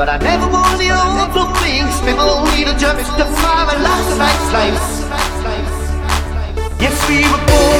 But I never wanted the awful things, never wanted to to my last night's life. Yes, we were born.